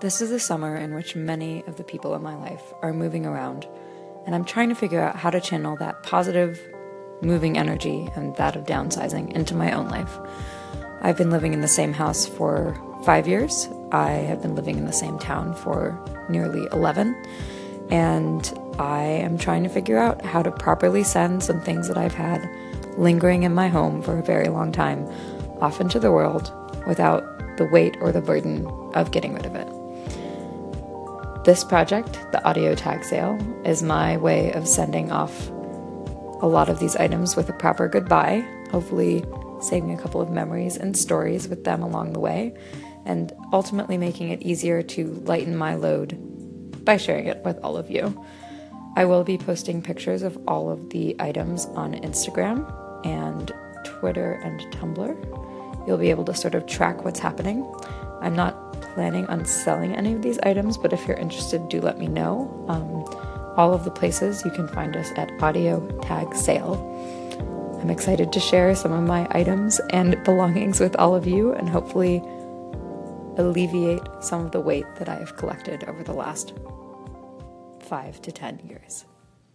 This is a summer in which many of the people in my life are moving around, and I'm trying to figure out how to channel that positive, moving energy and that of downsizing into my own life. I've been living in the same house for five years. I have been living in the same town for nearly 11, and I am trying to figure out how to properly send some things that I've had lingering in my home for a very long time off into the world without the weight or the burden of getting rid of it. This project, the audio tag sale, is my way of sending off a lot of these items with a proper goodbye, hopefully, saving a couple of memories and stories with them along the way, and ultimately making it easier to lighten my load by sharing it with all of you. I will be posting pictures of all of the items on Instagram and Twitter and Tumblr. You'll be able to sort of track what's happening. I'm not planning on selling any of these items, but if you're interested, do let me know. Um, all of the places you can find us at Audio Tag Sale. I'm excited to share some of my items and belongings with all of you and hopefully alleviate some of the weight that I have collected over the last five to ten years.